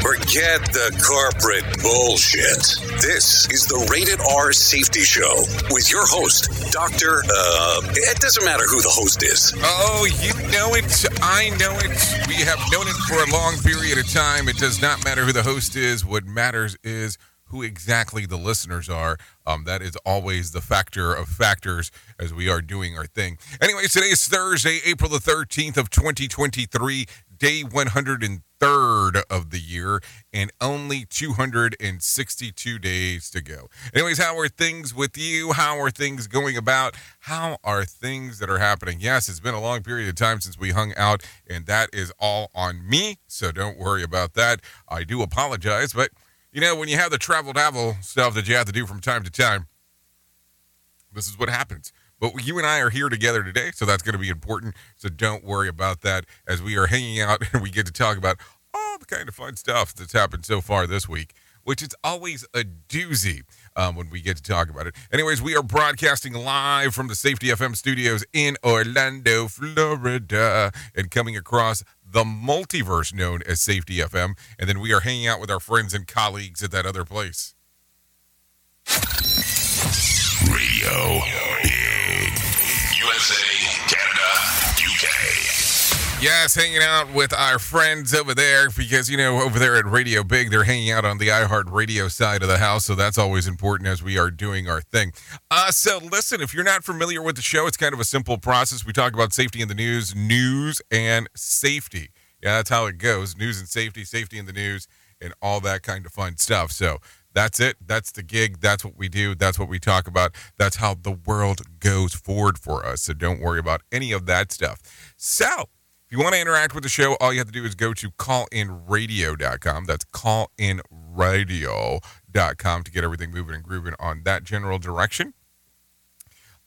Forget the corporate bullshit. This is the Rated R Safety Show with your host, Dr. Uh, it doesn't matter who the host is. Oh, you know it. I know it. We have known it for a long period of time. It does not matter who the host is. What matters is who exactly the listeners are. Um, that is always the factor of factors as we are doing our thing. Anyways, today is Thursday, April the 13th of 2023, day 130 third of the year and only 262 days to go. Anyways, how are things with you? How are things going about? How are things that are happening? Yes, it's been a long period of time since we hung out, and that is all on me. So don't worry about that. I do apologize, but you know, when you have the travel travel stuff that you have to do from time to time, this is what happens. But you and I are here together today, so that's going to be important. So don't worry about that as we are hanging out and we get to talk about all the kind of fun stuff that's happened so far this week, which is always a doozy um, when we get to talk about it. Anyways, we are broadcasting live from the Safety FM studios in Orlando, Florida, and coming across the multiverse known as Safety FM. And then we are hanging out with our friends and colleagues at that other place. Radio. Yes, hanging out with our friends over there because, you know, over there at Radio Big, they're hanging out on the iHeart Radio side of the house. So that's always important as we are doing our thing. Uh, so, listen, if you're not familiar with the show, it's kind of a simple process. We talk about safety in the news, news and safety. Yeah, that's how it goes news and safety, safety in the news, and all that kind of fun stuff. So, that's it. That's the gig. That's what we do. That's what we talk about. That's how the world goes forward for us. So don't worry about any of that stuff. So, if you want to interact with the show, all you have to do is go to callinradio.com. That's callinradio.com to get everything moving and grooving on that general direction.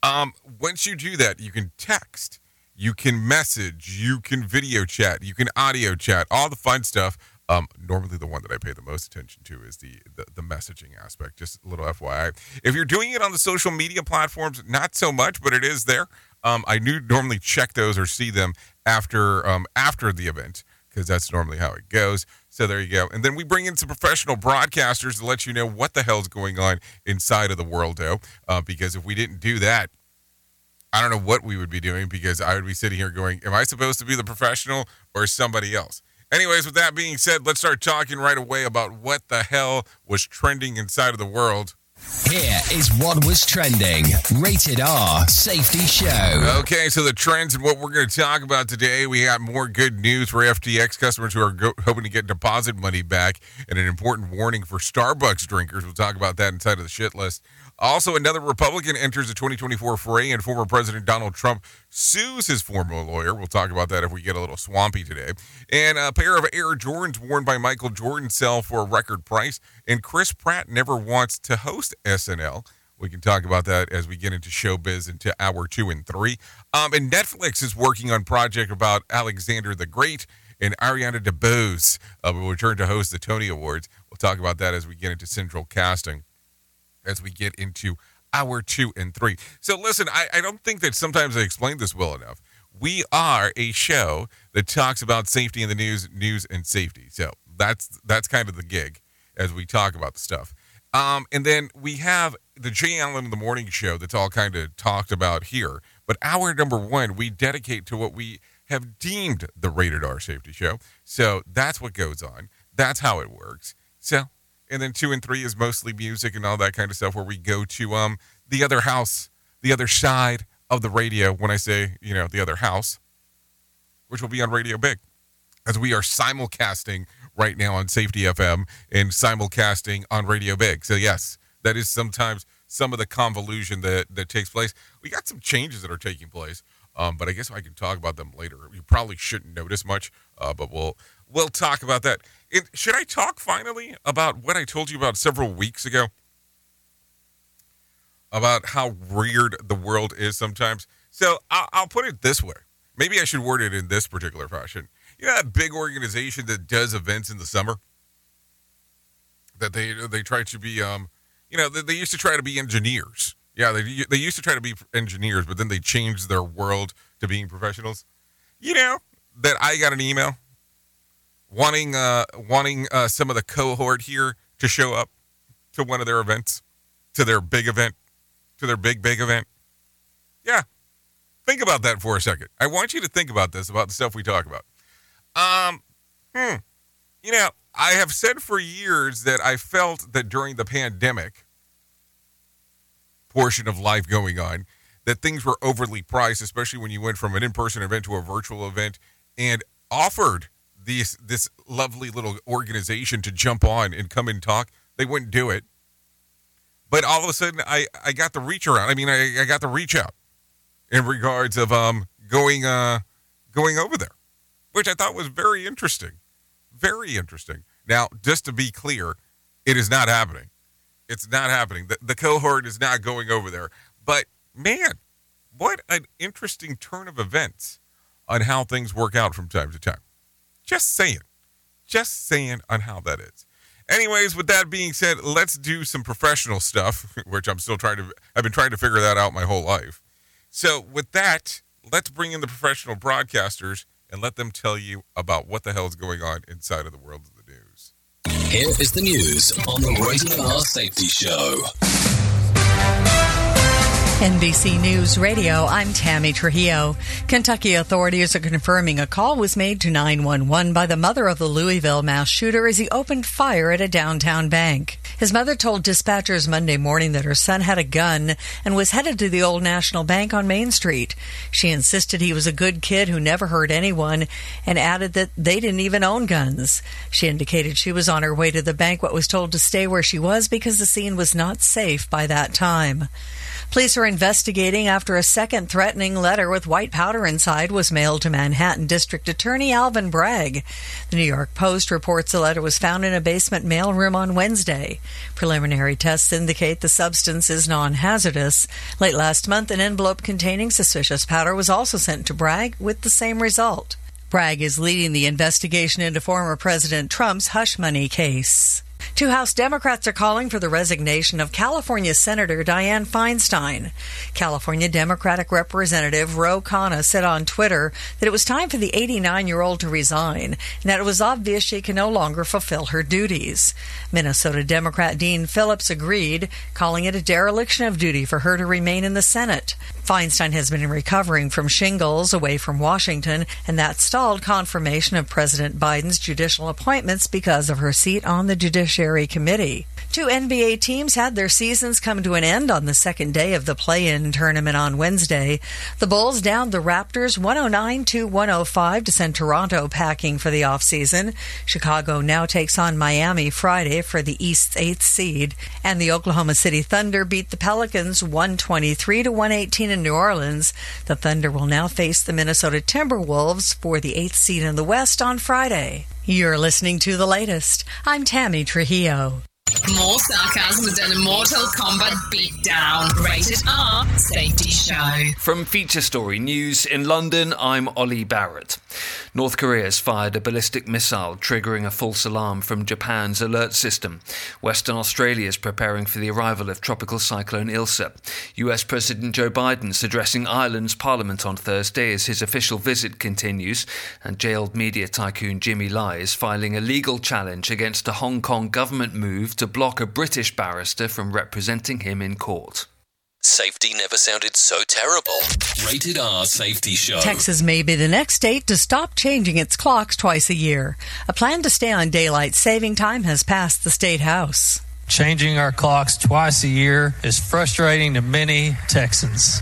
Um, once you do that, you can text, you can message, you can video chat, you can audio chat, all the fun stuff. Um, normally, the one that I pay the most attention to is the, the, the messaging aspect. Just a little FYI. If you're doing it on the social media platforms, not so much, but it is there. Um, I do normally check those or see them after um, after the event because that's normally how it goes. So there you go. And then we bring in some professional broadcasters to let you know what the hell's going on inside of the world, though. Uh, because if we didn't do that, I don't know what we would be doing because I would be sitting here going, Am I supposed to be the professional or somebody else? Anyways, with that being said, let's start talking right away about what the hell was trending inside of the world. Here is what was trending. Rated R Safety Show. Okay, so the trends and what we're going to talk about today. We got more good news for FTX customers who are go- hoping to get deposit money back, and an important warning for Starbucks drinkers. We'll talk about that inside of the shit list. Also, another Republican enters the 2024 fray, and former President Donald Trump sues his former lawyer. We'll talk about that if we get a little swampy today. And a pair of Air Jordans worn by Michael Jordan sell for a record price, and Chris Pratt never wants to host SNL. We can talk about that as we get into showbiz into hour two and three. Um, and Netflix is working on project about Alexander the Great and Ariana DeBose uh, will return to host the Tony Awards. We'll talk about that as we get into central casting as we get into hour two and three. So, listen, I, I don't think that sometimes I explained this well enough. We are a show that talks about safety in the news, news and safety. So that's that's kind of the gig as we talk about the stuff. Um, and then we have the Jay Allen in the Morning Show that's all kind of talked about here. But hour number one, we dedicate to what we have deemed the rated R safety show. So that's what goes on. That's how it works. So and then two and three is mostly music and all that kind of stuff where we go to um the other house the other side of the radio when i say you know the other house which will be on radio big as we are simulcasting right now on safety fm and simulcasting on radio big so yes that is sometimes some of the convolution that that takes place we got some changes that are taking place um, but I guess I can talk about them later. You probably shouldn't notice much, uh, but we'll we'll talk about that. It, should I talk finally about what I told you about several weeks ago? About how weird the world is sometimes. So I'll, I'll put it this way. Maybe I should word it in this particular fashion. You know that big organization that does events in the summer? That they they try to be um you know they, they used to try to be engineers. Yeah, they they used to try to be engineers, but then they changed their world to being professionals. You know that I got an email wanting uh, wanting uh, some of the cohort here to show up to one of their events, to their big event, to their big big event. Yeah, think about that for a second. I want you to think about this about the stuff we talk about. Um, hmm. You know, I have said for years that I felt that during the pandemic portion of life going on, that things were overly priced, especially when you went from an in-person event to a virtual event, and offered this this lovely little organization to jump on and come and talk, they wouldn't do it. But all of a sudden, I I got the reach around. I mean, I, I got the reach out in regards of um going uh going over there, which I thought was very interesting, very interesting. Now, just to be clear, it is not happening. It's not happening. The, the cohort is not going over there. But man, what an interesting turn of events on how things work out from time to time. Just saying. Just saying on how that is. Anyways, with that being said, let's do some professional stuff, which I'm still trying to, I've been trying to figure that out my whole life. So, with that, let's bring in the professional broadcasters and let them tell you about what the hell is going on inside of the world of the news. Here is the news on the Rated R Safety Show. NBC News Radio, I'm Tammy Trujillo. Kentucky authorities are confirming a call was made to 911 by the mother of the Louisville mass shooter as he opened fire at a downtown bank. His mother told dispatchers Monday morning that her son had a gun and was headed to the Old National Bank on Main Street. She insisted he was a good kid who never hurt anyone and added that they didn't even own guns. She indicated she was on her way to the bank but was told to stay where she was because the scene was not safe by that time. Police are investigating after a second threatening letter with white powder inside was mailed to Manhattan District Attorney Alvin Bragg. The New York Post reports the letter was found in a basement mailroom on Wednesday. Preliminary tests indicate the substance is non hazardous. Late last month, an envelope containing suspicious powder was also sent to Bragg with the same result. Bragg is leading the investigation into former President Trump's hush money case. Two House Democrats are calling for the resignation of California Senator Dianne Feinstein. California Democratic Representative Ro Khanna said on Twitter that it was time for the 89 year old to resign and that it was obvious she can no longer fulfill her duties. Minnesota Democrat Dean Phillips agreed, calling it a dereliction of duty for her to remain in the Senate. Feinstein has been recovering from shingles away from Washington, and that stalled confirmation of President Biden's judicial appointments because of her seat on the Judiciary Judiciary Committee. Two NBA teams had their seasons come to an end on the second day of the play-in tournament on Wednesday. The Bulls downed the Raptors 109 to 105 to send Toronto packing for the offseason. Chicago now takes on Miami Friday for the East's eighth seed, and the Oklahoma City Thunder beat the Pelicans 123 to 118 in New Orleans. The Thunder will now face the Minnesota Timberwolves for the eighth seed in the West on Friday. You're listening to the latest. I'm Tammy Trujillo. More sarcasm than a Mortal Kombat beatdown. Rated R Safety Show. From Feature Story News in London, I'm Ollie Barrett. North Korea has fired a ballistic missile, triggering a false alarm from Japan's alert system. Western Australia is preparing for the arrival of tropical cyclone Ilsa. US President Joe Biden is addressing Ireland's parliament on Thursday as his official visit continues, and jailed media tycoon Jimmy Lai is filing a legal challenge against a Hong Kong government move to block a British barrister from representing him in court. Safety never sounded so terrible. Rated R Safety Show. Texas may be the next state to stop changing its clocks twice a year. A plan to stay on daylight saving time has passed the state house. Changing our clocks twice a year is frustrating to many Texans.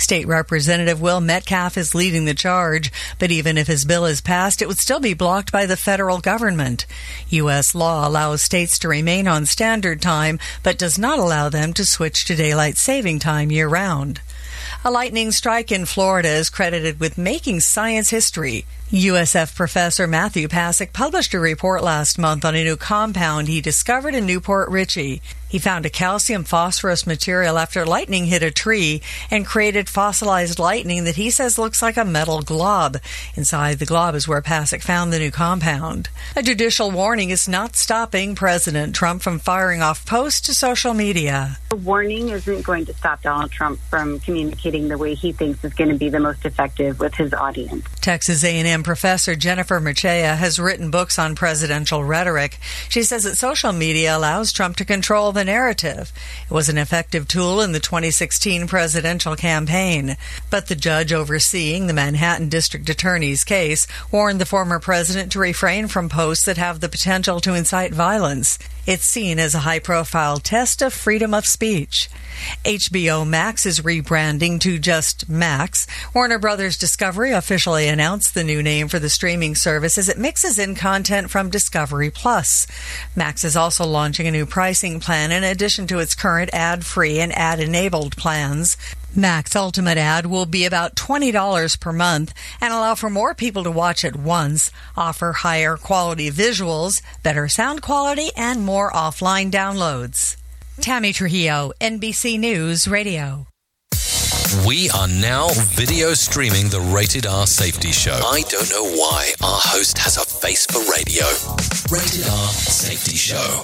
State Representative Will Metcalf is leading the charge, but even if his bill is passed, it would still be blocked by the federal government. U.S. law allows states to remain on standard time, but does not allow them to switch to daylight saving time year round. A lightning strike in Florida is credited with making science history. USF professor Matthew Pasek published a report last month on a new compound he discovered in New Port Richey. He found a calcium phosphorus material after lightning hit a tree and created fossilized lightning that he says looks like a metal glob. Inside the glob is where Pasek found the new compound. A judicial warning is not stopping President Trump from firing off posts to social media. The warning isn't going to stop Donald Trump from communicating the way he thinks is going to be the most effective with his audience. Texas A&M professor Jennifer Mercieca has written books on presidential rhetoric. She says that social media allows Trump to control the narrative. It was an effective tool in the 2016 presidential campaign. But the judge overseeing the Manhattan District Attorney's case warned the former president to refrain from posts that have the potential to incite violence. It's seen as a high profile test of freedom of speech. HBO Max is rebranding to just Max. Warner Brothers Discovery officially announced the new name for the streaming service as it mixes in content from Discovery Plus. Max is also launching a new pricing plan in addition to its current ad free and ad enabled plans. Max Ultimate Ad will be about $20 per month and allow for more people to watch at once, offer higher quality visuals, better sound quality, and more offline downloads. Tammy Trujillo, NBC News Radio. We are now video streaming the Rated R Safety Show. I don't know why our host has a face for radio. Rated R Safety Show.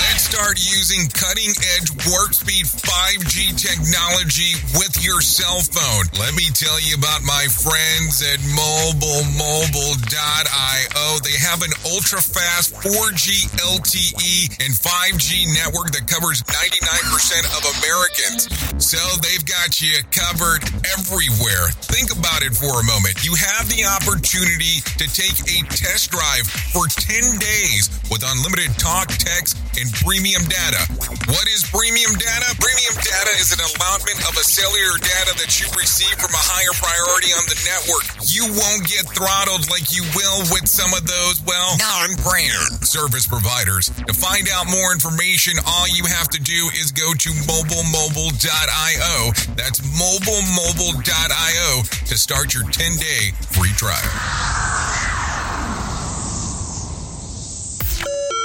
Let's start using cutting edge warp speed 5G technology with your cell phone. Let me tell you about my friends at mobilemobile.io. They have an ultra fast 4G LTE and 5G network that covers 99% of Americans. So they've got you covered everywhere. Think about it for a moment. You have the opportunity to take a test drive for 10 days with unlimited talk, text, and premium data. What is premium data? Premium data is an allotment of a cellular data that you receive from a higher priority on the network. You won't get throttled like you will with some of those, well, non-brand service providers. To find out more information, all you have to do is go to mobilemobile.io. That's mobilemobile.io to start your 10-day free trial.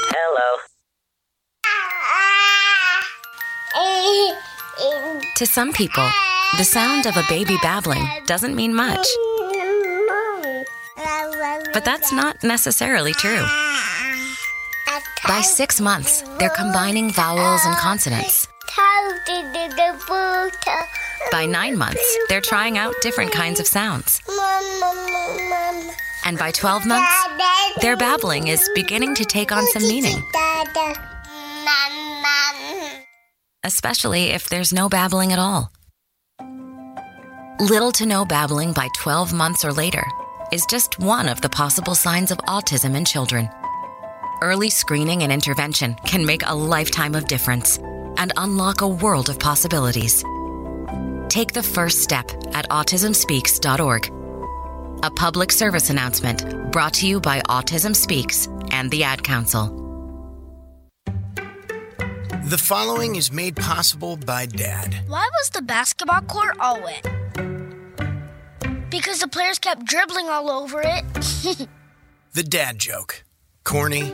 Hello. To some people, the sound of a baby babbling doesn't mean much. But that's not necessarily true. By six months, they're combining vowels and consonants. By nine months, they're trying out different kinds of sounds. And by 12 months, their babbling is beginning to take on some meaning. Especially if there's no babbling at all. Little to no babbling by 12 months or later is just one of the possible signs of autism in children. early screening and intervention can make a lifetime of difference and unlock a world of possibilities. Take the first step at autismspeaks.org. A public service announcement brought to you by Autism Speaks and the Ad Council. The following is made possible by Dad. Why was the basketball court all wet? Because the players kept dribbling all over it. The dad joke. Corny,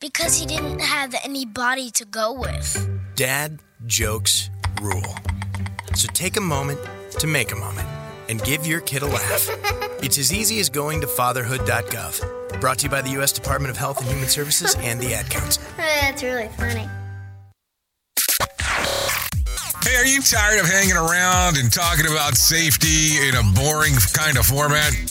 Because he didn't have any body to go with. Dad jokes rule. So take a moment to make a moment and give your kid a laugh. It's as easy as going to fatherhood.gov. Brought to you by the U.S. Department of Health and Human Services and the Ad Council. That's really funny. Hey, are you tired of hanging around and talking about safety in a boring kind of format?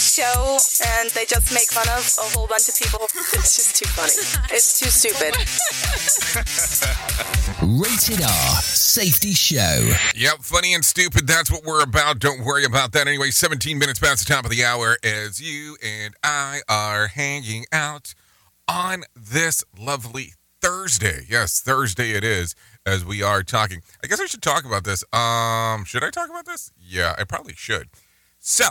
Show, and they just make fun of a whole bunch of people. It's just too funny. It's too stupid. Rated R Safety Show. Yep, funny and stupid. That's what we're about. Don't worry about that. Anyway, 17 minutes past the top of the hour as you and I are hanging out on this lovely Thursday. Yes, Thursday it is as we are talking. I guess I should talk about this. Um, should I talk about this? Yeah, I probably should. So,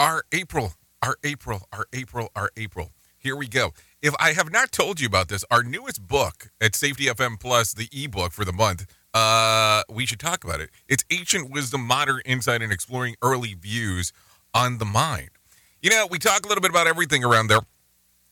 our April, our April, our April, our April. Here we go. If I have not told you about this, our newest book at Safety FM Plus, the ebook for the month, uh, we should talk about it. It's Ancient Wisdom, Modern Insight, and Exploring Early Views on the Mind. You know, we talk a little bit about everything around there,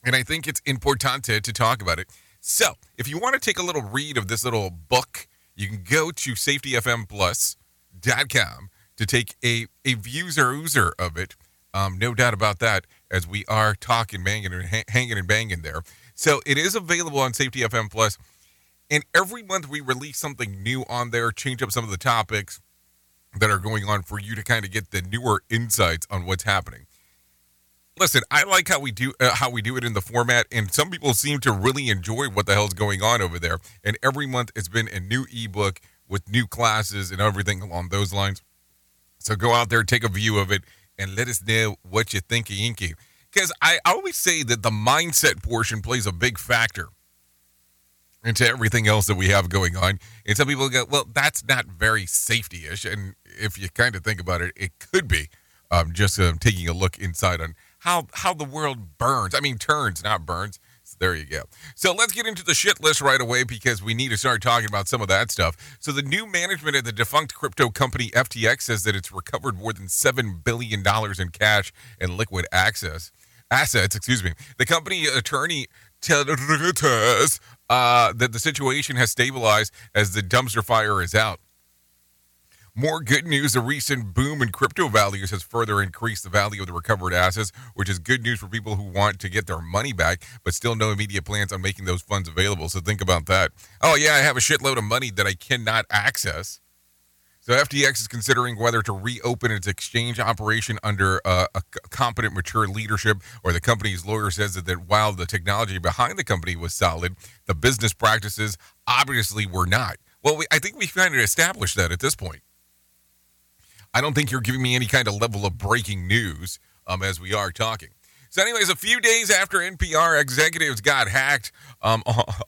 and I think it's importante to, talk about it. So, if you want to take a little read of this little book, you can go to safetyfmplus.com to take a, a views or oozer of it. Um, no doubt about that, as we are talking, banging, and ha- hanging and banging there. So it is available on Safety FM Plus, and every month we release something new on there, change up some of the topics that are going on for you to kind of get the newer insights on what's happening. Listen, I like how we do uh, how we do it in the format, and some people seem to really enjoy what the hell's going on over there. And every month it's been a new ebook with new classes and everything along those lines. So go out there, take a view of it, and let us know what you think of Inky. Because I always say that the mindset portion plays a big factor into everything else that we have going on. And some people go, well, that's not very safety ish. And if you kind of think about it, it could be um, just um, taking a look inside on how, how the world burns. I mean, turns, not burns. There you go. So let's get into the shit list right away because we need to start talking about some of that stuff. So the new management at the defunct crypto company FTX says that it's recovered more than seven billion dollars in cash and liquid access assets. Excuse me. The company attorney tells uh, that the situation has stabilized as the dumpster fire is out. More good news the recent boom in crypto values has further increased the value of the recovered assets, which is good news for people who want to get their money back, but still no immediate plans on making those funds available. So think about that. Oh, yeah, I have a shitload of money that I cannot access. So FTX is considering whether to reopen its exchange operation under uh, a competent, mature leadership, or the company's lawyer says that, that while the technology behind the company was solid, the business practices obviously were not. Well, we, I think we kind of established that at this point. I don't think you're giving me any kind of level of breaking news um, as we are talking. So, anyways, a few days after NPR executives got hacked, um,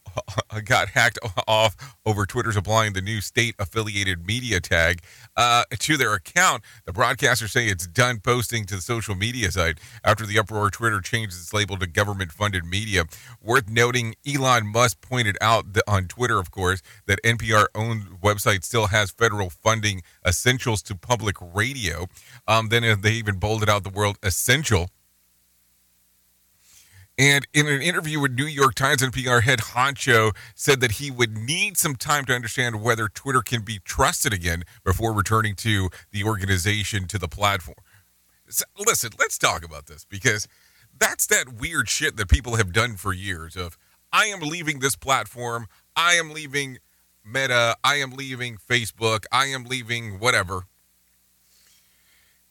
got hacked off over Twitter's applying the new state-affiliated media tag uh, to their account, the broadcasters say it's done posting to the social media site after the uproar. Twitter changed its label to government-funded media. Worth noting, Elon Musk pointed out on Twitter, of course, that NPR-owned website still has federal funding essentials to public radio. Um, then they even bolded out the word essential and in an interview with New York Times, NPR head honcho said that he would need some time to understand whether Twitter can be trusted again before returning to the organization to the platform. So, listen, let's talk about this because that's that weird shit that people have done for years of I am leaving this platform, I am leaving Meta, I am leaving Facebook, I am leaving whatever.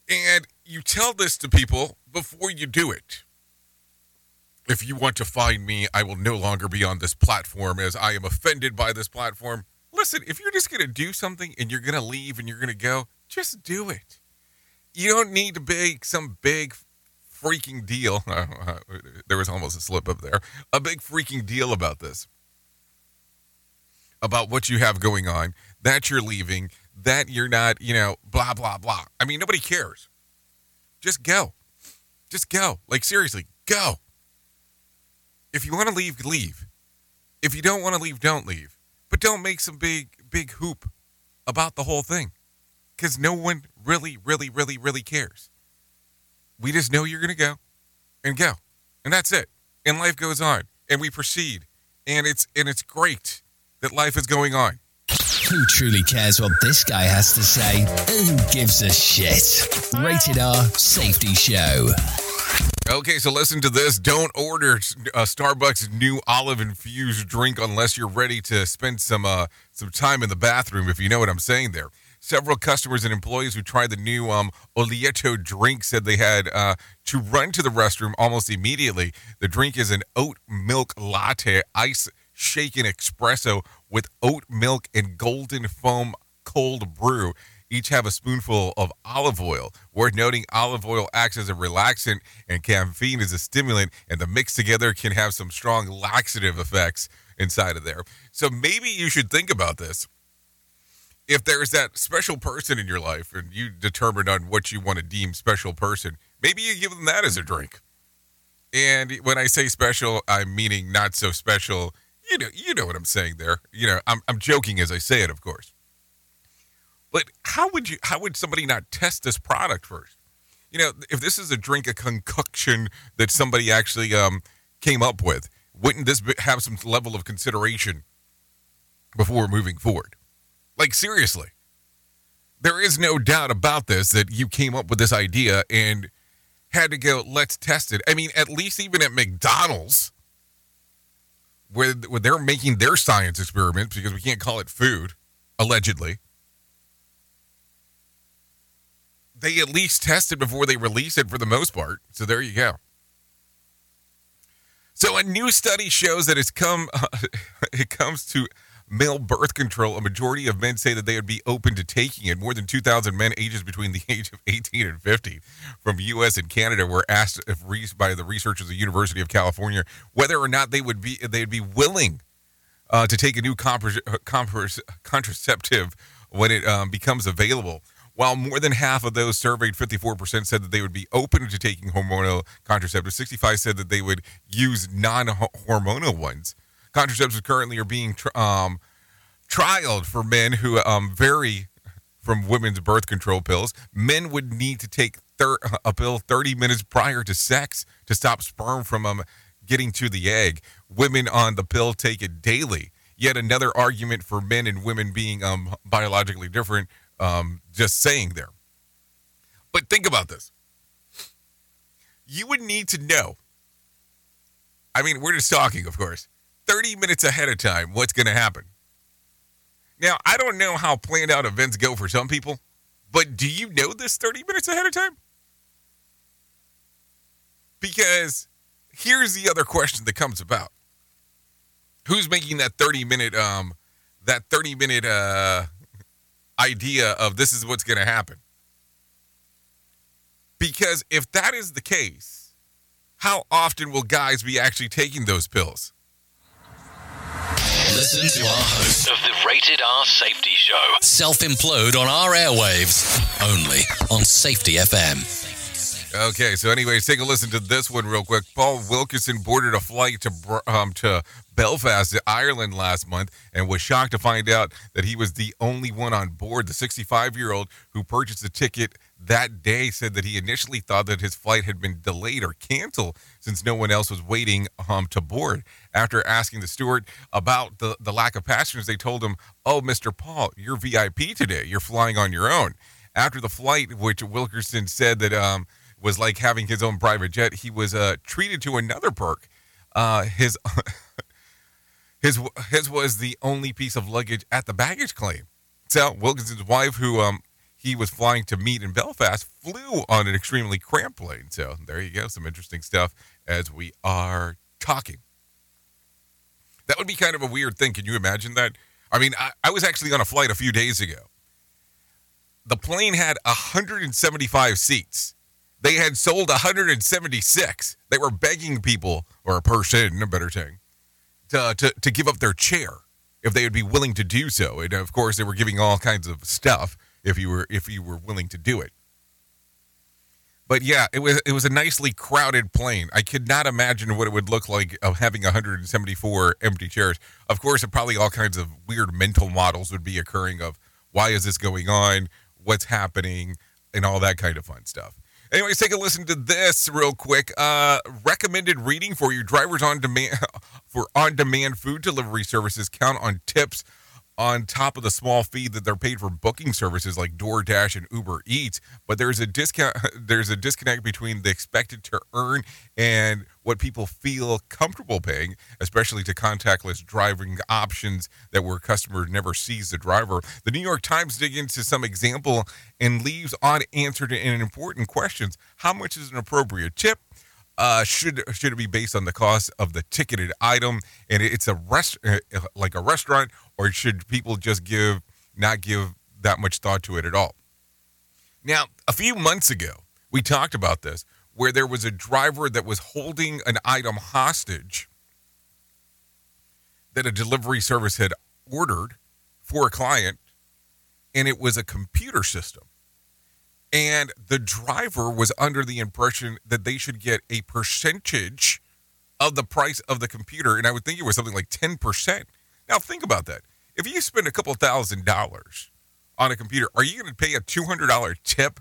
And you tell this to people before you do it if you want to find me, I will no longer be on this platform as I am offended by this platform. Listen, if you're just going to do something and you're going to leave and you're going to go, just do it. You don't need to make some big freaking deal. there was almost a slip up there. A big freaking deal about this. About what you have going on, that you're leaving, that you're not, you know, blah, blah, blah. I mean, nobody cares. Just go. Just go. Like, seriously, go. If you want to leave, leave. If you don't want to leave, don't leave. But don't make some big, big hoop about the whole thing because no one really, really, really, really cares. We just know you're going to go and go. And that's it. And life goes on and we proceed. And it's and it's great that life is going on. Who truly cares what this guy has to say? Who gives a shit? Rated R Safety Show. Okay, so listen to this. Don't order a Starbucks new olive infused drink unless you're ready to spend some uh, some time in the bathroom. If you know what I'm saying there. Several customers and employees who tried the new um, Oleato drink said they had uh, to run to the restroom almost immediately. The drink is an oat milk latte, ice shaken espresso with oat milk and golden foam cold brew each have a spoonful of olive oil. Worth noting, olive oil acts as a relaxant and caffeine is a stimulant, and the mix together can have some strong laxative effects inside of there. So maybe you should think about this. If there's that special person in your life and you determine on what you want to deem special person, maybe you give them that as a drink. And when I say special, I'm meaning not so special. You know, you know what I'm saying there. You know, I'm, I'm joking as I say it, of course. But how would you? How would somebody not test this product first? You know, if this is a drink, a concoction that somebody actually um, came up with, wouldn't this have some level of consideration before moving forward? Like seriously, there is no doubt about this that you came up with this idea and had to go. Let's test it. I mean, at least even at McDonald's, where, where they're making their science experiments because we can't call it food, allegedly they at least test it before they release it for the most part. So there you go. So a new study shows that it's come uh, it comes to male birth control. A majority of men say that they would be open to taking it. More than 2,000 men ages between the age of 18 and 50 from U.S. and Canada were asked if, by the researchers at the University of California whether or not they would be they'd be willing uh, to take a new contraceptive when it um, becomes available. While more than half of those surveyed, 54% said that they would be open to taking hormonal contraceptives, 65 said that they would use non-hormonal ones. Contraceptives currently are being um, trialed for men who um, vary from women's birth control pills. Men would need to take thir- a pill 30 minutes prior to sex to stop sperm from um, getting to the egg. Women on the pill take it daily. Yet another argument for men and women being um, biologically different um, just saying there. But think about this. You would need to know. I mean, we're just talking, of course, 30 minutes ahead of time what's going to happen. Now, I don't know how planned out events go for some people, but do you know this 30 minutes ahead of time? Because here's the other question that comes about Who's making that 30 minute um, that 30 minute uh, idea of this is what's going to happen. Because if that is the case, how often will guys be actually taking those pills? Listen to our host of the Rated R Safety Show. self implode on our airwaves only on Safety FM. Okay, so anyways, take a listen to this one real quick. Paul Wilkinson boarded a flight to um, to Belfast, Ireland last month, and was shocked to find out that he was the only one on board. The 65 year old who purchased the ticket that day said that he initially thought that his flight had been delayed or canceled since no one else was waiting um, to board. After asking the steward about the, the lack of passengers, they told him, Oh, Mr. Paul, you're VIP today. You're flying on your own. After the flight, which Wilkerson said that um, was like having his own private jet, he was uh, treated to another perk. Uh, his his his was the only piece of luggage at the baggage claim. So Wilkinson's wife, who um he was flying to meet in Belfast, flew on an extremely cramped plane. So there you go, some interesting stuff as we are talking. That would be kind of a weird thing. Can you imagine that? I mean, I, I was actually on a flight a few days ago. The plane had 175 seats. They had sold 176. They were begging people, or a person, a better saying, to, to, to give up their chair if they would be willing to do so. And of course, they were giving all kinds of stuff if you were if you were willing to do it. But yeah, it was it was a nicely crowded plane. I could not imagine what it would look like of having 174 empty chairs. Of course, probably all kinds of weird mental models would be occurring of why is this going on, what's happening, and all that kind of fun stuff. Anyways, take a listen to this real quick. Uh, recommended reading for your drivers on demand for on-demand food delivery services. Count on tips on top of the small fee that they're paid for booking services like DoorDash and Uber Eats. But there's a discount. There's a disconnect between the expected to earn and what people feel comfortable paying, especially to contactless driving options that where customer never sees the driver. The New York Times dig into some example and leaves unanswered and important questions. How much is an appropriate tip? Uh, should should it be based on the cost of the ticketed item? And it's a rest uh, like a restaurant or should people just give not give that much thought to it at all? Now a few months ago we talked about this where there was a driver that was holding an item hostage that a delivery service had ordered for a client and it was a computer system and the driver was under the impression that they should get a percentage of the price of the computer and i would think it was something like 10% now think about that. If you spend a couple thousand dollars on a computer are you going to pay a $200 tip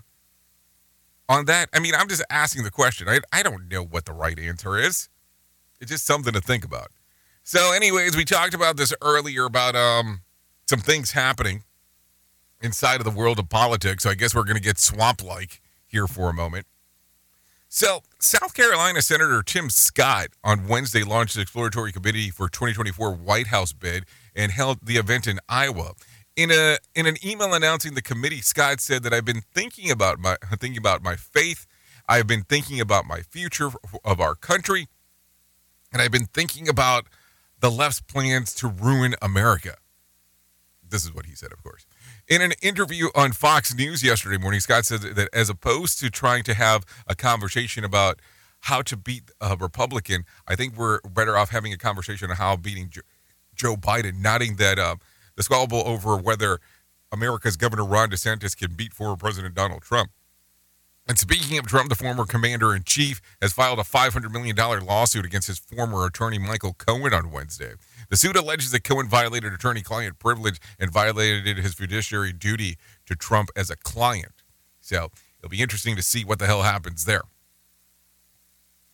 on that? I mean i'm just asking the question. I, I don't know what the right answer is. It's just something to think about. So anyways we talked about this earlier about um some things happening inside of the world of politics. So I guess we're going to get swamp like here for a moment. So, South Carolina Senator Tim Scott on Wednesday launched an exploratory committee for 2024 White House bid and held the event in Iowa. In a in an email announcing the committee, Scott said that I've been thinking about my thinking about my faith. I've been thinking about my future of our country, and I've been thinking about the left's plans to ruin America. This is what he said, of course. In an interview on Fox News yesterday morning, Scott said that as opposed to trying to have a conversation about how to beat a Republican, I think we're better off having a conversation on how beating Joe, Biden, noting that uh, the squabble over whether America's Governor Ron DeSantis can beat former President Donald Trump. And speaking of Trump, the former commander in chief has filed a $500 million lawsuit against his former attorney, Michael Cohen, on Wednesday. The suit alleges that Cohen violated attorney client privilege and violated his fiduciary duty to Trump as a client. So it'll be interesting to see what the hell happens there.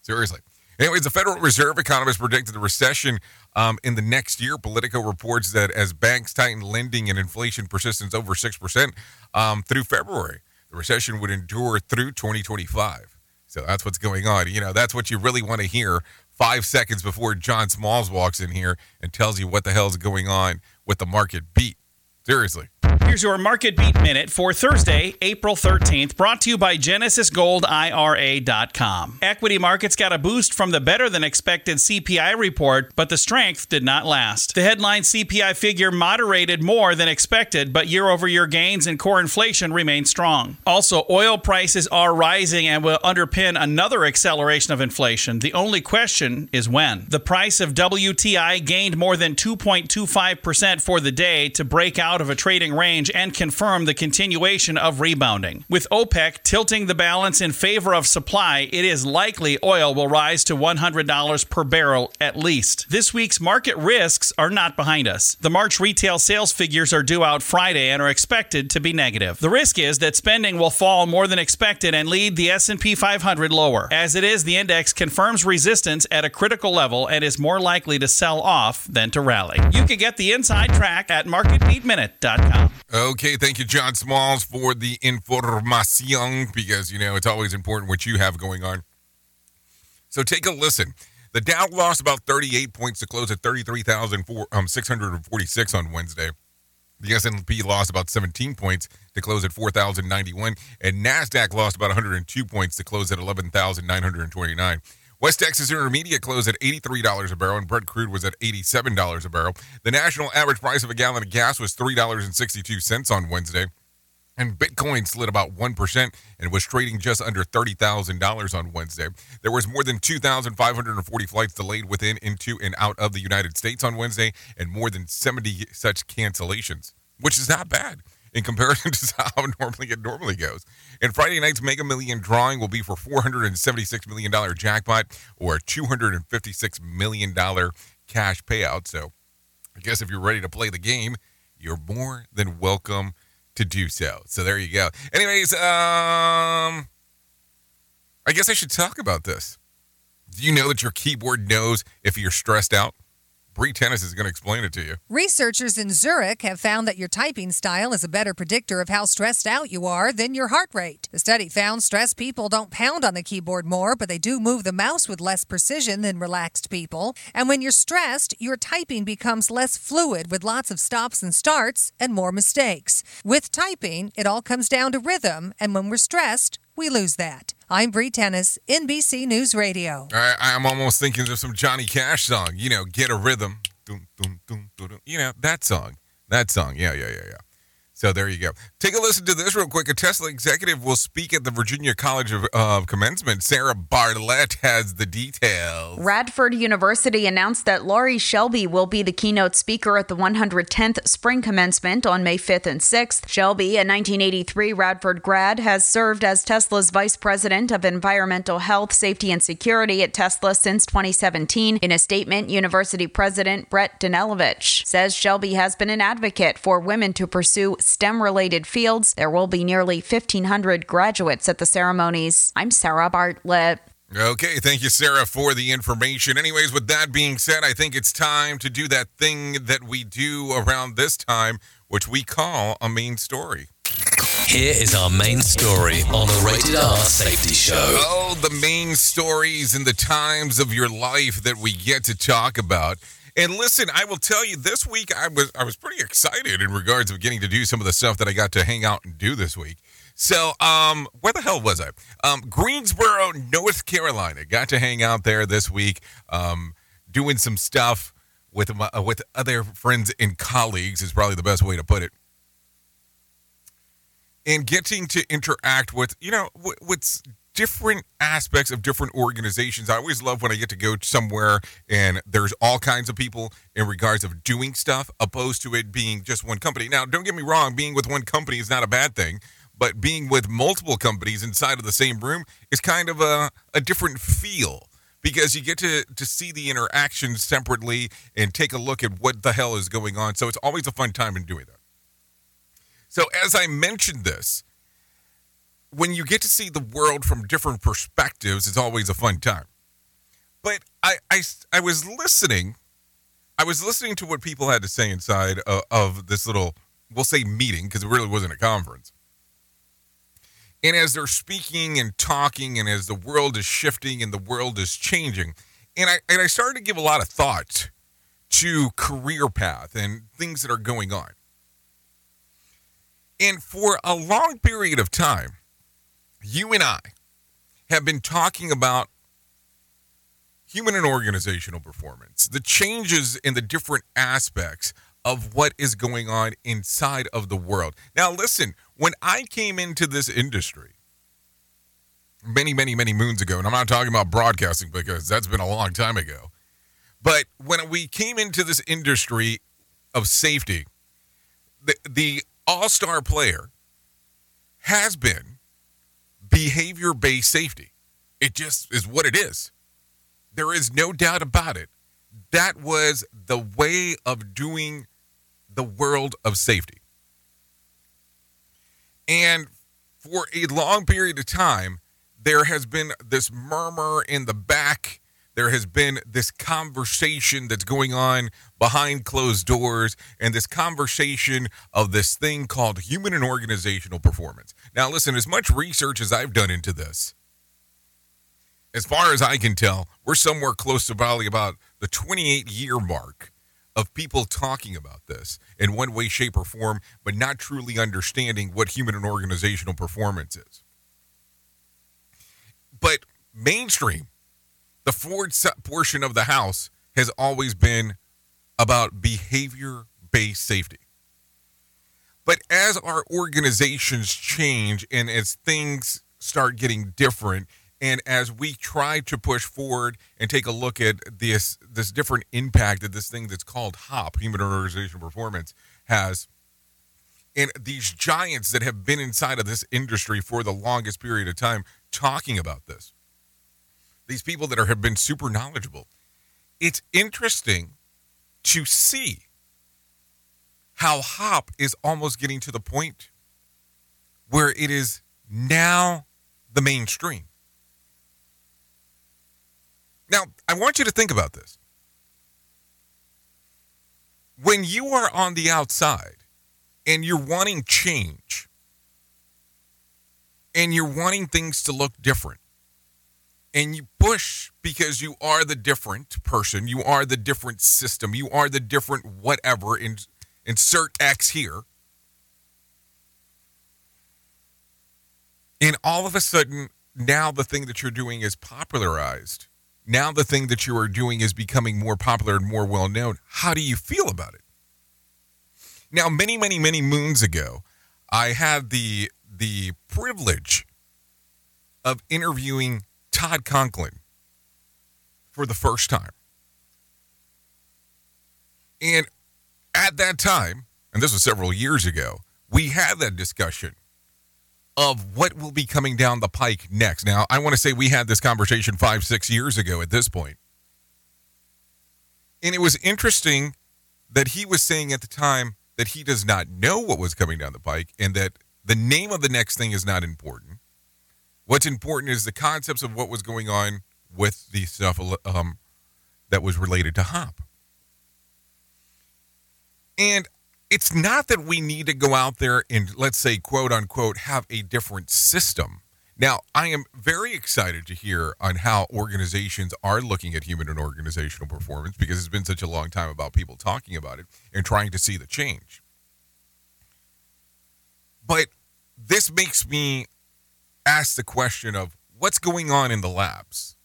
Seriously. Anyways, the Federal Reserve economists predicted the recession um, in the next year. Politico reports that as banks tighten lending and inflation persistence over 6% um, through February, the recession would endure through 2025. So that's what's going on. You know, that's what you really want to hear five seconds before John Smalls walks in here and tells you what the hell is going on with the market beat. Seriously. Here's your Market Beat Minute for Thursday, April 13th, brought to you by GenesisGoldIRA.com. Equity markets got a boost from the better than expected CPI report, but the strength did not last. The headline CPI figure moderated more than expected, but year over year gains in core inflation remain strong. Also, oil prices are rising and will underpin another acceleration of inflation. The only question is when. The price of WTI gained more than 2.25% for the day to break out of a trading range and confirm the continuation of rebounding. With OPEC tilting the balance in favor of supply, it is likely oil will rise to $100 per barrel at least. This week's market risks are not behind us. The March retail sales figures are due out Friday and are expected to be negative. The risk is that spending will fall more than expected and lead the S&P 500 lower. As it is, the index confirms resistance at a critical level and is more likely to sell off than to rally. You can get the inside track at marketbeatminute.com. Okay, thank you, John Smalls, for the information because, you know, it's always important what you have going on. So take a listen. The Dow lost about 38 points to close at 33,646 um, on Wednesday. The S&P lost about 17 points to close at 4,091, and Nasdaq lost about 102 points to close at 11,929. West Texas Intermediate closed at $83 a barrel, and Brent crude was at $87 a barrel. The national average price of a gallon of gas was $3.62 on Wednesday. And Bitcoin slid about 1% and was trading just under $30,000 on Wednesday. There was more than 2,540 flights delayed within, into, and out of the United States on Wednesday, and more than 70 such cancellations, which is not bad in comparison to how normally it normally goes. And Friday night's Mega Million drawing will be for $476 million jackpot or $256 million cash payout. So I guess if you're ready to play the game, you're more than welcome to do so. So there you go. Anyways, um I guess I should talk about this. Do you know that your keyboard knows if you're stressed out? Bree Tennis is going to explain it to you. Researchers in Zurich have found that your typing style is a better predictor of how stressed out you are than your heart rate. The study found stressed people don't pound on the keyboard more, but they do move the mouse with less precision than relaxed people. And when you're stressed, your typing becomes less fluid with lots of stops and starts and more mistakes. With typing, it all comes down to rhythm, and when we're stressed, we lose that. I'm Bree Tennis, NBC News Radio. I, I'm almost thinking of some Johnny Cash song. You know, get a rhythm. You know, that song. That song. Yeah, yeah, yeah, yeah. So there you go. Take a listen to this real quick. A Tesla executive will speak at the Virginia College of, Commencement. Sarah Bartlett has the details. Radford University announced that Laurie Shelby will be the keynote speaker at the 110th spring commencement on May 5th and 6th. Shelby, a 1983 Radford grad, has served as Tesla's vice president of environmental health, safety, and security at Tesla since 2017. In a statement, university president Bret Danilowicz says Shelby has been an advocate for women to pursue STEM related fields. There will be nearly 1,500 graduates at the ceremonies. I'm Sarah Bartlett. Okay, thank you, Sarah, for the information. Anyways, with that being said, I think it's time to do that thing that we do around this time, which we call a main story. Here is our main story on the Rated R Safety Show. Oh, the main stories and the times of your life that we get to talk about. And listen, I will tell you, this week I was I was pretty excited in regards of getting to do some of the stuff that I got to hang out and do this week. So, um, where the hell was I? Um, Greensboro, North Carolina. Got to hang out there this week, um, doing some stuff with my, uh, with other friends and colleagues is probably the best way to put it. And getting to interact with, you know, what's different aspects of different organizations. I always love when I get to go somewhere and there's all kinds of people in regards of doing stuff opposed to it being just one company. Now, don't get me wrong, being with one company is not a bad thing, but being with multiple companies inside of the same room is kind of a, a different feel because you get to, to see the interactions separately and take a look at what the hell is going on. So it's always a fun time in doing that. So, as I mentioned this, when you get to see the world from different perspectives, it's always a fun time. But I, I, I was listening. I was listening to what people had to say inside of, of this little, we'll say meeting, because it really wasn't a conference. And as they're speaking and talking, and as the world is shifting and the world is changing, and I, and I started to give a lot of thought to career path and things that are going on. And for a long period of time, you and I have been talking about human and organizational performance, the changes in the different aspects of what is going on inside of the world. Now, listen, when I came into this industry many, many, many moons ago, and I'm not talking about broadcasting because that's been a long time ago, but when we came into this industry of safety, the, the all star player has been behavior based safety. It just is what it is. There is no doubt about it. That was the way of doing the world of safety. And for a long period of time, there has been this murmur in the back. There has been this conversation that's going on behind closed doors and this conversation of this thing called human and organizational performance. Now, listen, as much research as I've done into this, as far as I can tell, we're somewhere close to probably about the 28 year mark of people talking about this in one way, shape, or form, but not truly understanding what human and organizational performance is. But mainstream, the Ford portion of the house has always been about behavior based safety. But as our organizations change and as things start getting different, and as we try to push forward and take a look at this this different impact that this thing that's called HOP, Human Organization Performance, has, and these giants that have been inside of this industry for the longest period of time talking about this, these people that are, have been super knowledgeable, it's interesting to see how HOP is almost getting to the point where it is now the mainstream. Now, I want you to think about this. When you are on the outside and you're wanting change and you're wanting things to look different and you push because you are the different person, you are the different system, you are the different whatever, in, insert X here. And all of a sudden, now the thing that you're doing is popularized now the thing that you are doing is becoming more popular and more well known. How do you feel about it? Now, many, many, many moons ago, I had the the privilege of interviewing Todd Conklin for the first time. And at that time, and this was several years ago, we had that discussion of what will be coming down the pike next. Now, I want to say we had this conversation five, six years ago at this point. And it was interesting that he was saying at the time that he does not know what was coming down the pike and that the name of the next thing is not important. What's important is the concepts of what was going on with the stuff um, that was related to HOP. And it's not that we need to go out there and let's say quote unquote have a different system now i am very excited to hear on how organizations are looking at human and organizational performance because it's been such a long time about people talking about it and trying to see the change but this makes me ask the question of what's going on in the labs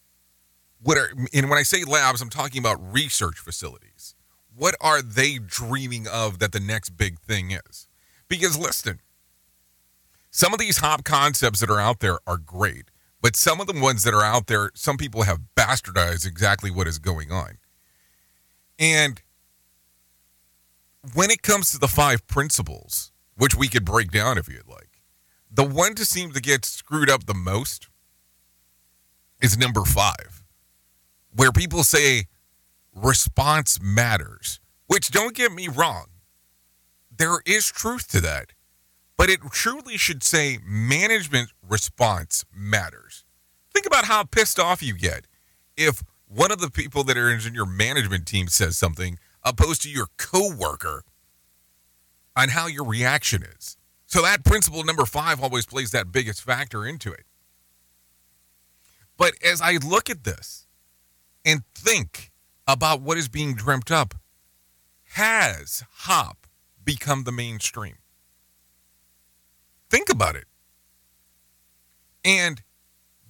what are and when i say labs i'm talking about research facilities what are they dreaming of that the next big thing is? Because listen, some of these hop concepts that are out there are great, but some of the ones that are out there, some people have bastardized exactly what is going on. And when it comes to the five principles, which we could break down if you'd like, the one to seem to get screwed up the most is number five, where people say, response matters, which don't get me wrong, there is truth to that. But it truly should say management response matters. Think about how pissed off you get if one of the people that are in your management team says something opposed to your coworker on how your reaction is. So that principle number five always plays that biggest factor into it. But as I look at this and think about what is being dreamt up. Has hop become the mainstream? Think about it. And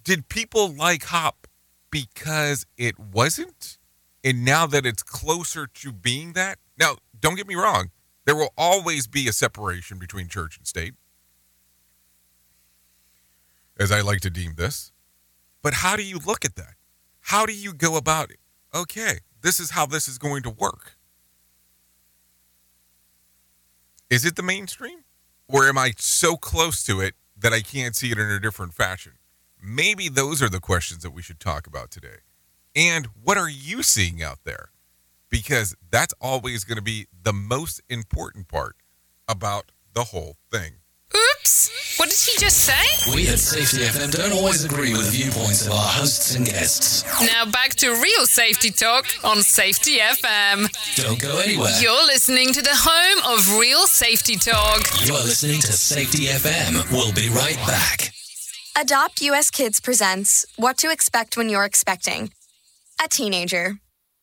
did people like hop because it wasn't? And now that it's closer to being that? Now, don't get me wrong, there will always be a separation between church and state, as I like to deem this. But how do you look at that? How do you go about it? Okay, this is how this is going to work. Is it the mainstream? Or am I so close to it that I can't see it in a different fashion? Maybe those are the questions that we should talk about today. And what are you seeing out there? Because that's always going to be the most important part about the whole thing. Oops! What did he just say? We at Safety FM don't always agree with viewpoints of our hosts and guests. Now back to real safety talk on Safety FM. Don't go anywhere. You're listening to the home of real safety talk. You are listening to Safety FM. We'll be right back. Adopt US Kids presents What to Expect When You're Expecting. A teenager.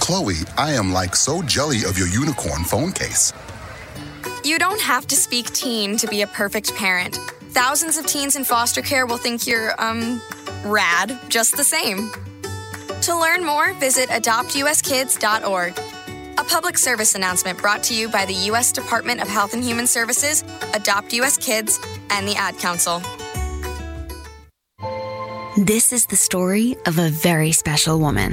Chloe, I am like so jelly of your unicorn phone case. You don't have to speak teen to be a perfect parent. Thousands of teens in foster care will think you're, um, rad just the same. To learn more, visit adoptuskids.org. A public service announcement brought to you by the U.S. Department of Health and Human Services, Adopt U.S. Kids, and the Ad Council. This is the story of a very special woman.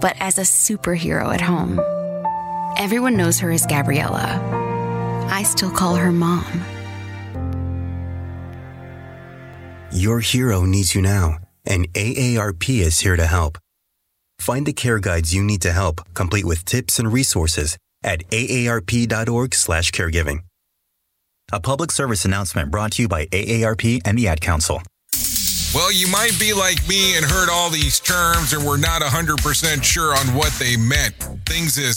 but as a superhero at home. Everyone knows her as Gabriella. I still call her mom. Your hero needs you now, and AARP is here to help. Find the care guides you need to help, complete with tips and resources at aarp.org/caregiving. A public service announcement brought to you by AARP and the Ad Council. Well, you might be like me and heard all these terms and we're not 100% sure on what they meant. Things is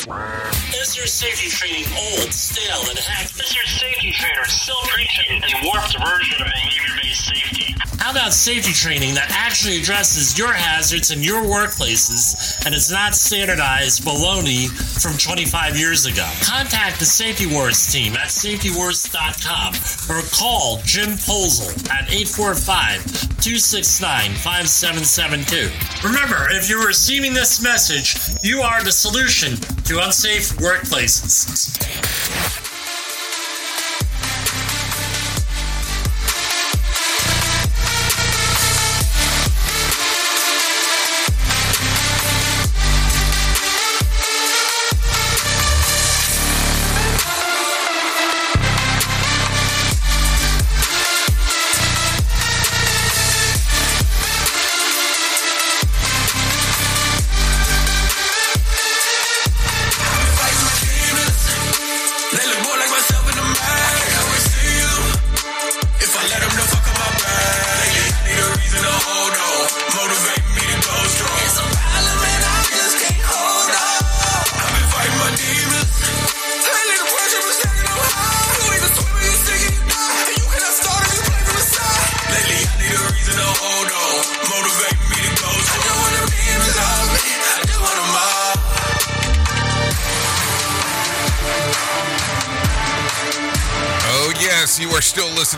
Is your safety training old, stale, and hacked? Is your safety trainer still preaching a warped version of behavior-based safety? How about safety training that actually addresses your hazards in your workplaces and is not standardized baloney from 25 years ago? Contact the Safety Wars team at safetywars.com or call Jim Pasek at 845-269-5772. Remember, if you're receiving this message, you are the solution to unsafe workplaces.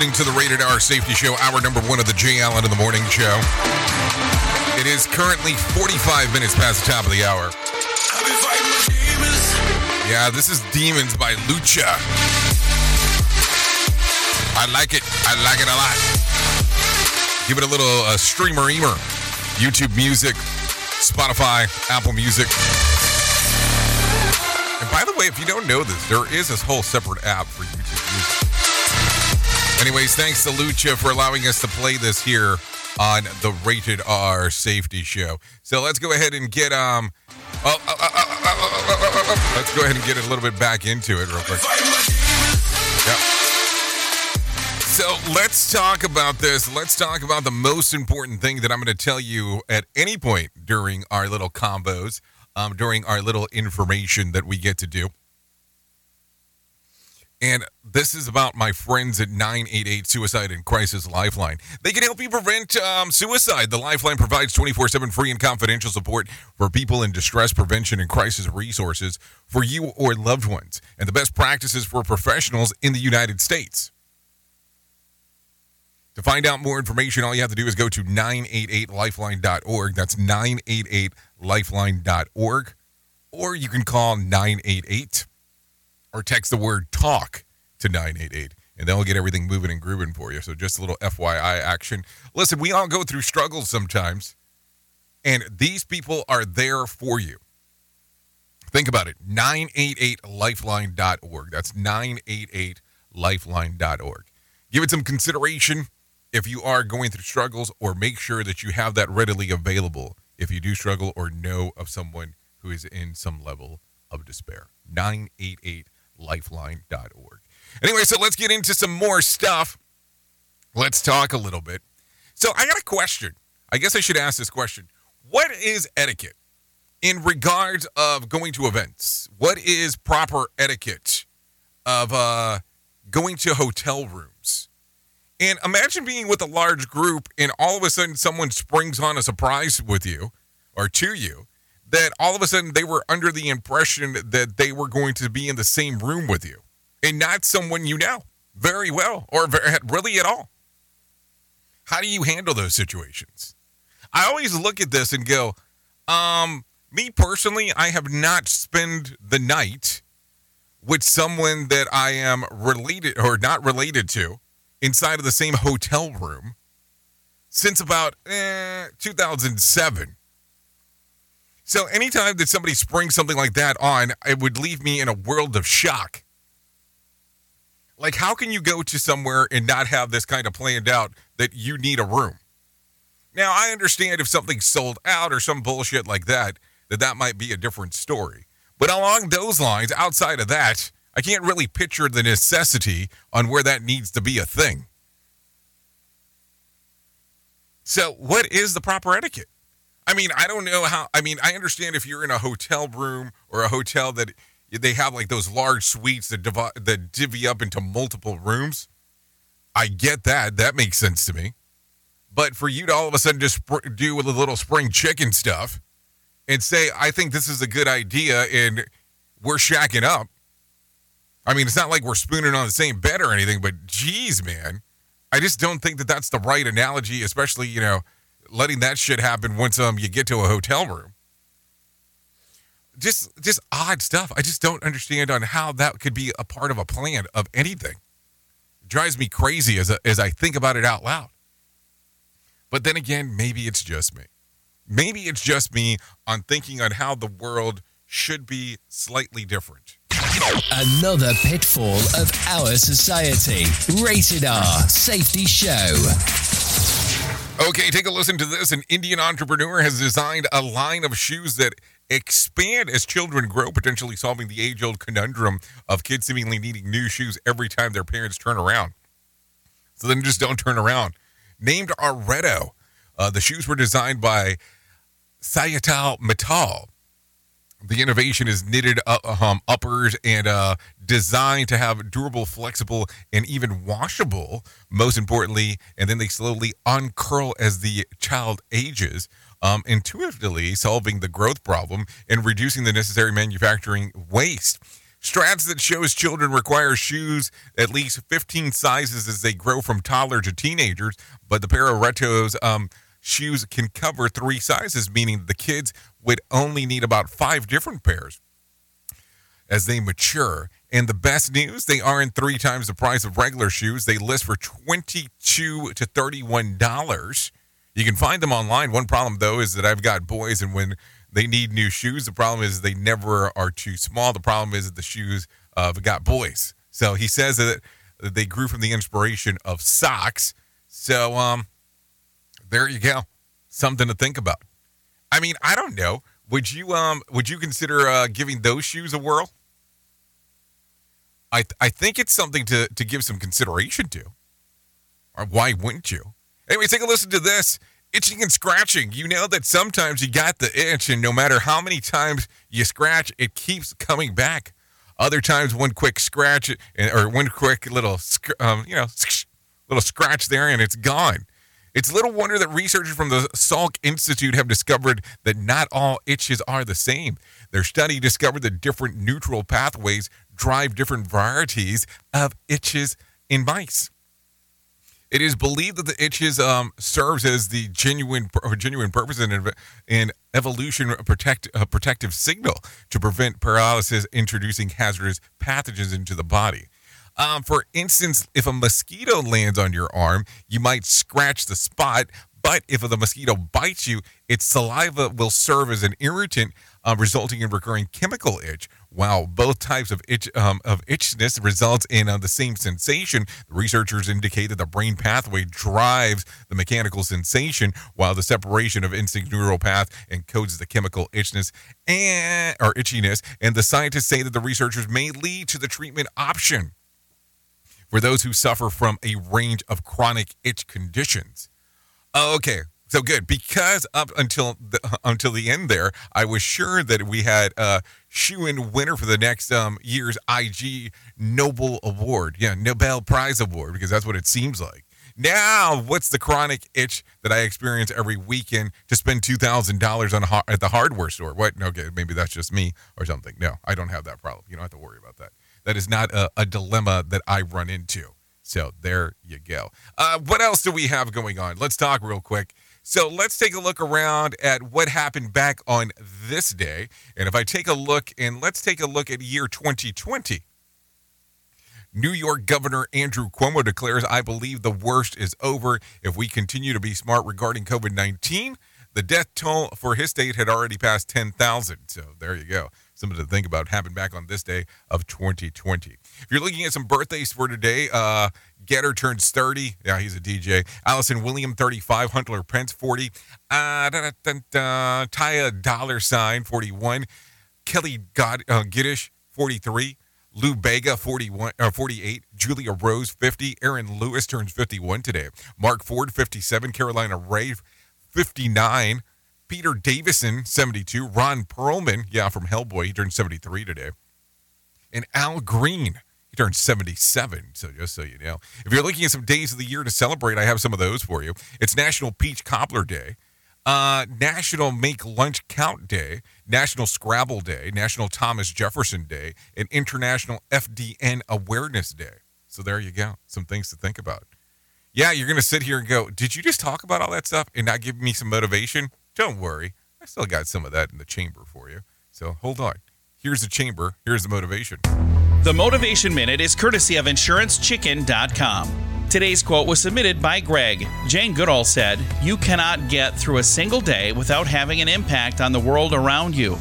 Listening to the Rated R Safety Show, hour number one of the Jay Allen in the Morning Show. It is currently 45 minutes past the top of the hour. Yeah, this is Demons by Lucha. I like it. I like it a lot. Give it a little uh, streamer emer. YouTube Music, Spotify, Apple Music. And by the way, if you don't know this, there is this whole separate app for Music. Anyways, thanks to Lucha for allowing us to play this here on the Rated R Safety Show. So let's go ahead and get um, oh, oh, oh, let's go ahead and get a little bit back into it real quick. Yep. So let's talk about this. Let's talk about the most important thing that I'm going to tell you at any point during our little combos, um, during our little information that we get to do. And this is about my friends at 988 Suicide and Crisis Lifeline. They can help you prevent um, suicide. The Lifeline provides 24 7 free and confidential support for people in distress prevention and crisis resources for you or loved ones, and the best practices for professionals in the United States. To find out more information, all you have to do is go to 988lifeline.org. That's 988lifeline.org. Or you can call 988 or text the word talk to 988 and they'll get everything moving and grooving for you. So just a little FYI action. Listen, we all go through struggles sometimes, and these people are there for you. Think about it 988lifeline.org. That's 988lifeline.org. Give it some consideration if you are going through struggles, or make sure that you have that readily available if you do struggle or know of someone who is in some level of despair. 988lifeline.org. Anyway, so let's get into some more stuff. Let's talk a little bit. So I got a question. I guess I should ask this question. What is etiquette in regards of going to events? What is proper etiquette of uh, going to hotel rooms? And imagine being with a large group and all of a sudden someone springs on a surprise with you or to you that all of a sudden they were under the impression that they were going to be in the same room with you and not someone you know very well or really at all. How do you handle those situations? I always look at this and go, um, me personally, I have not spent the night with someone that I am related or not related to inside of the same hotel room since about eh, 2007. So anytime that somebody springs something like that on, it would leave me in a world of shock. Like, how can you go to somewhere and not have this kind of planned out that you need a room? Now, I understand if something's sold out or some bullshit like that, that that might be a different story. But along those lines, outside of that, I can't really picture the necessity on where that needs to be a thing. So, what is the proper etiquette? I mean, I don't know how. I mean, I understand if you're in a hotel room or a hotel that they have like those large suites that divi- that divvy up into multiple rooms. I get that. That makes sense to me. But for you to all of a sudden just spr- do a little spring chicken stuff and say, I think this is a good idea and we're shacking up. I mean, it's not like we're spooning on the same bed or anything, but geez, man. I just don't think that that's the right analogy, especially, you know, letting that shit happen once um you get to a hotel room. Just just odd stuff. I just don't understand on how that could be a part of a plan of anything. It drives me crazy as a, as I think about it out loud. But then again, maybe it's just me. Maybe it's just me on thinking on how the world should be slightly different. Another pitfall of our society. Rated R Safety Show. Okay, take a listen to this. An Indian entrepreneur has designed a line of shoes that expand as children grow, potentially solving the age old conundrum of kids seemingly needing new shoes every time their parents turn around. So then just don't turn around. Named Areto, uh, the shoes were designed by Sayatal Metal. The innovation is knitted uh, um, uppers and uh, designed to have durable, flexible, and even washable. Most importantly, and then they slowly uncurl as the child ages, um, intuitively solving the growth problem and reducing the necessary manufacturing waste. Strats that shows children require shoes at least 15 sizes as they grow from toddler to teenagers, but the pair of Retos um, shoes can cover three sizes, meaning the kids would only need about five different pairs as they mature. And the best news, they aren't three times the price of regular shoes. They list for 22 to 31 dollars. You can find them online. One problem though is that I've got boys and when they need new shoes, the problem is they never are too small. The problem is that the shoes uh, have got boys. So he says that they grew from the inspiration of socks. So um there you go. Something to think about. I mean, I don't know. Would you um would you consider uh, giving those shoes a whirl? I th- I think it's something to to give some consideration to. Or why wouldn't you? Anyway, take a listen to this. Itching and scratching. You know that sometimes you got the itch, and no matter how many times you scratch, it keeps coming back. Other times, one quick scratch or one quick little, um, you know, little scratch there, and it's gone. It's little wonder that researchers from the Salk Institute have discovered that not all itches are the same. Their study discovered that different neural pathways drive different varieties of itches in mice. It is believed that the itches um, serves as the genuine genuine purpose in, in evolution protect, uh, protective signal to prevent paralysis, introducing hazardous pathogens into the body. Um, for instance, if a mosquito lands on your arm, you might scratch the spot, but if the mosquito bites you, its saliva will serve as an irritant, uh, resulting in recurring chemical itch. While both types of itch um, of itchiness results in uh, the same sensation, researchers indicate that the brain pathway drives the mechanical sensation, while the separation of instinct neural path encodes the chemical itchiness and or itchiness. And the scientists say that the researchers may lead to the treatment option for those who suffer from a range of chronic itch conditions. Okay, so good because up until the, until the end there, I was sure that we had a shoe in winner for the next um, year's Ig Nobel Award, yeah, Nobel Prize Award, because that's what it seems like. Now, what's the chronic itch that I experience every weekend to spend two thousand dollars on at the hardware store? What? Okay, maybe that's just me or something. No, I don't have that problem. You don't have to worry about that that is not a, a dilemma that I run into. So there you go. Uh, what else do we have going on? Let's talk real quick. So let's take a look around at what happened back on this day. And if I take a look, and let's take a look at year 2020. New York Governor Andrew Cuomo declares, I believe the worst is over. If we continue to be smart regarding COVID 19, the death toll for his state had already passed 10,000. So there you go something to think about happened back on this day of 2020. If you're looking at some birthdays for today, uh, Getter turns 30. Yeah, he's a DJ. Allison William, 35. Hunter Pence, 40. Uh, Ty Dolla Sign, 41. Kelly God, uh, Giddish, 43. Lou Bega, 41, uh, 48. Julia Rose, 50. Aaron Lewis turns 51 today. Mark Ford, 57. Carolina Rhea, 59. Peter Davison, 72. Ron Perlman, yeah, from Hellboy, he turned 73 today. and Al Green. He turned 77, so just so you know. If you're looking at some days of the year to celebrate, I have some of those for you. It's National Peach Cobbler Day, uh, National Make Lunch Count Day, National Scrabble Day, National Thomas Jefferson Day, and International FDN Awareness Day. So there you go. Some things to think about. Yeah, you're going to sit here and go, Did you just talk about all that stuff and not give me some motivation? Don't worry. I still got some of that in the chamber for you. So hold on. Here's the chamber. Here's the motivation. The Motivation Minute is courtesy of InsuranceChicken.com. Today's quote was submitted by Greg. Jane Goodall said, You cannot get through a single day without having an impact on the world around you.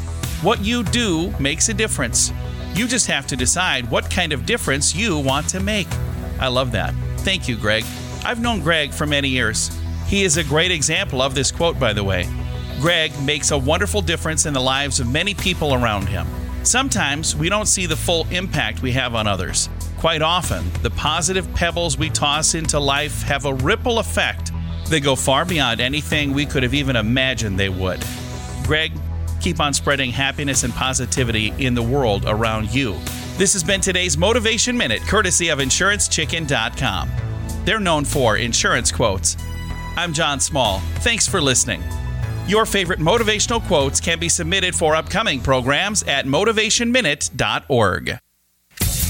What you do makes a difference. You just have to decide what kind of difference you want to make. I love that. Thank you, Greg. I've known Greg for many years. He is a great example of this quote, by the way. Greg makes a wonderful difference in the lives of many people around him. Sometimes we don't see the full impact we have on others. Quite often, the positive pebbles we toss into life have a ripple effect that go far beyond anything we could have even imagined they would. Greg, keep on spreading happiness and positivity in the world around you. This has been today's Motivation Minute, courtesy of InsuranceChicken.com. They're known for insurance quotes. I'm John Small. Thanks for listening. Your favorite motivational quotes can be submitted for upcoming programs at motivationminute.org.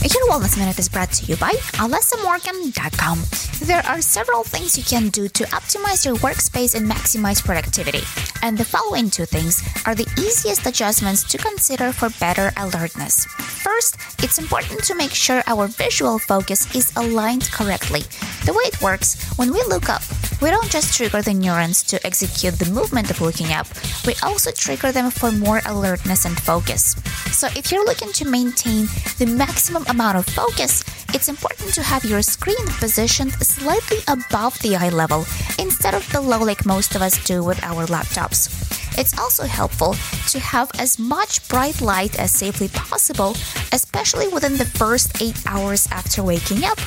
Your Wellness Minute is brought to you by AlessaMorgan.com. There are several things you can do to optimize your workspace and maximize productivity. And the following two things are the easiest adjustments to consider for better alertness. First, it's important to make sure our visual focus is aligned correctly. The way it works, when we look up, we don't just trigger the neurons to execute the movement of looking up, we also trigger them for more alertness and focus. So if you're looking to maintain the maximum amount of focus, it's important to have your screen positioned slightly above the eye level instead of below like most of us do with our laptops. It's also helpful to have as much bright light as safely possible, especially within the first 8 hours after waking up,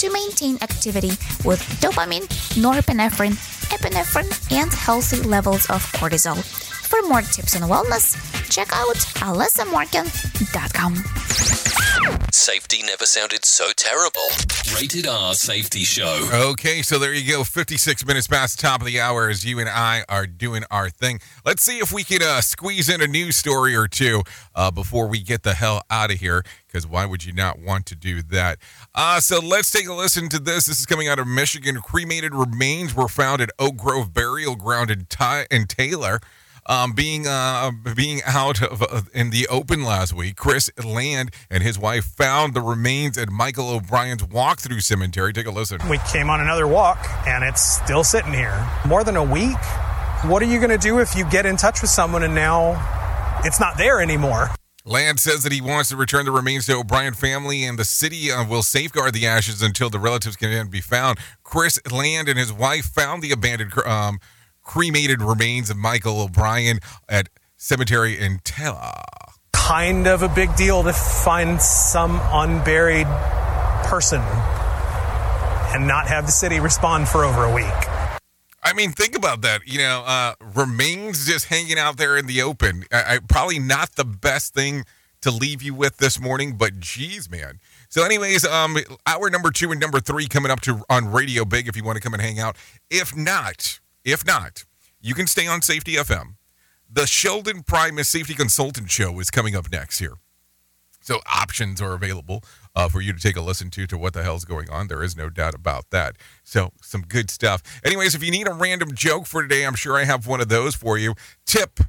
to maintain activity with dopamine, norepinephrine, epinephrine, and healthy levels of cortisol. For more tips on wellness, check out alessamorgan.com. Safety never sounded so terrible. Rated R Safety Show. Okay, so there you go. 56 minutes past the top of the hour as you and I are doing our thing. Let's see if we can uh, squeeze in a news story or two uh, before we get the hell out of here, because why would you not want to do that? Uh, so let's take a listen to this. This is coming out of Michigan. Cremated remains were found at Oak Grove Burial Ground in, Ty- in Taylor um, being uh, being out of, uh, in the open last week, Chris Land and his wife found the remains at Michael O'Brien's walkthrough cemetery. Take a listen. We came on another walk, and it's still sitting here. More than a week. What are you going to do if you get in touch with someone and now it's not there anymore? Land says that he wants to return the remains to O'Brien family, and the city uh, will safeguard the ashes until the relatives can be found. Chris Land and his wife found the abandoned um, cremated remains of Michael O'Brien at cemetery in Taylor. Kind of a big deal to find some unburied person and not have the city respond for over a week. I mean, think about that. You know, uh, remains just hanging out there in the open. I, I, probably not the best thing to leave you with this morning, but geez, man. So, anyways, um, hour number two and number three coming up to on Radio Big if you want to come and hang out. If not, if not, you can stay on Safety FM. The Sheldon Primus Safety Consultant Show is coming up next here. So options are available uh, for you to take a listen to to what the hell's going on. There is no doubt about that. So some good stuff. Anyways, if you need a random joke for today, I'm sure I have one of those for you. Tip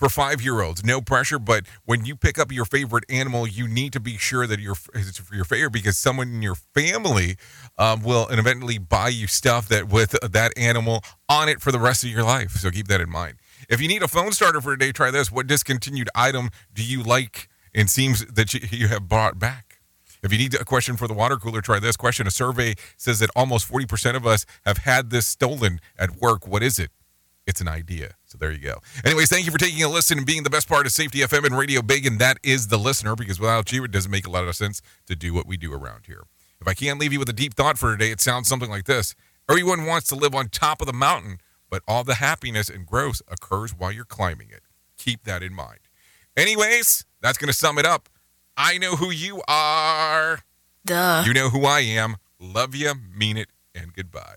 for five year olds. No pressure, but when you pick up your favorite animal, you need to be sure that you're, it's for your favorite because someone in your family um, will eventually buy you stuff that with that animal on it for the rest of your life. So keep that in mind. If you need a phone starter for today, try this. What discontinued item do you like and seems that you, you have brought back? If you need a question for the water cooler, try this question. A survey says that almost 40% of us have had this stolen at work. What is it? It's an idea. So there you go. Anyways, thank you for taking a listen and being the best part of Safety FM and Radio Big, and that is the listener, because without you, it doesn't make a lot of sense to do what we do around here. If I can't leave you with a deep thought for today, it sounds something like this Everyone wants to live on top of the mountain, but all the happiness and growth occurs while you're climbing it. Keep that in mind. Anyways, that's going to sum it up. I know who you are. Duh. You know who I am. Love you, mean it, and goodbye.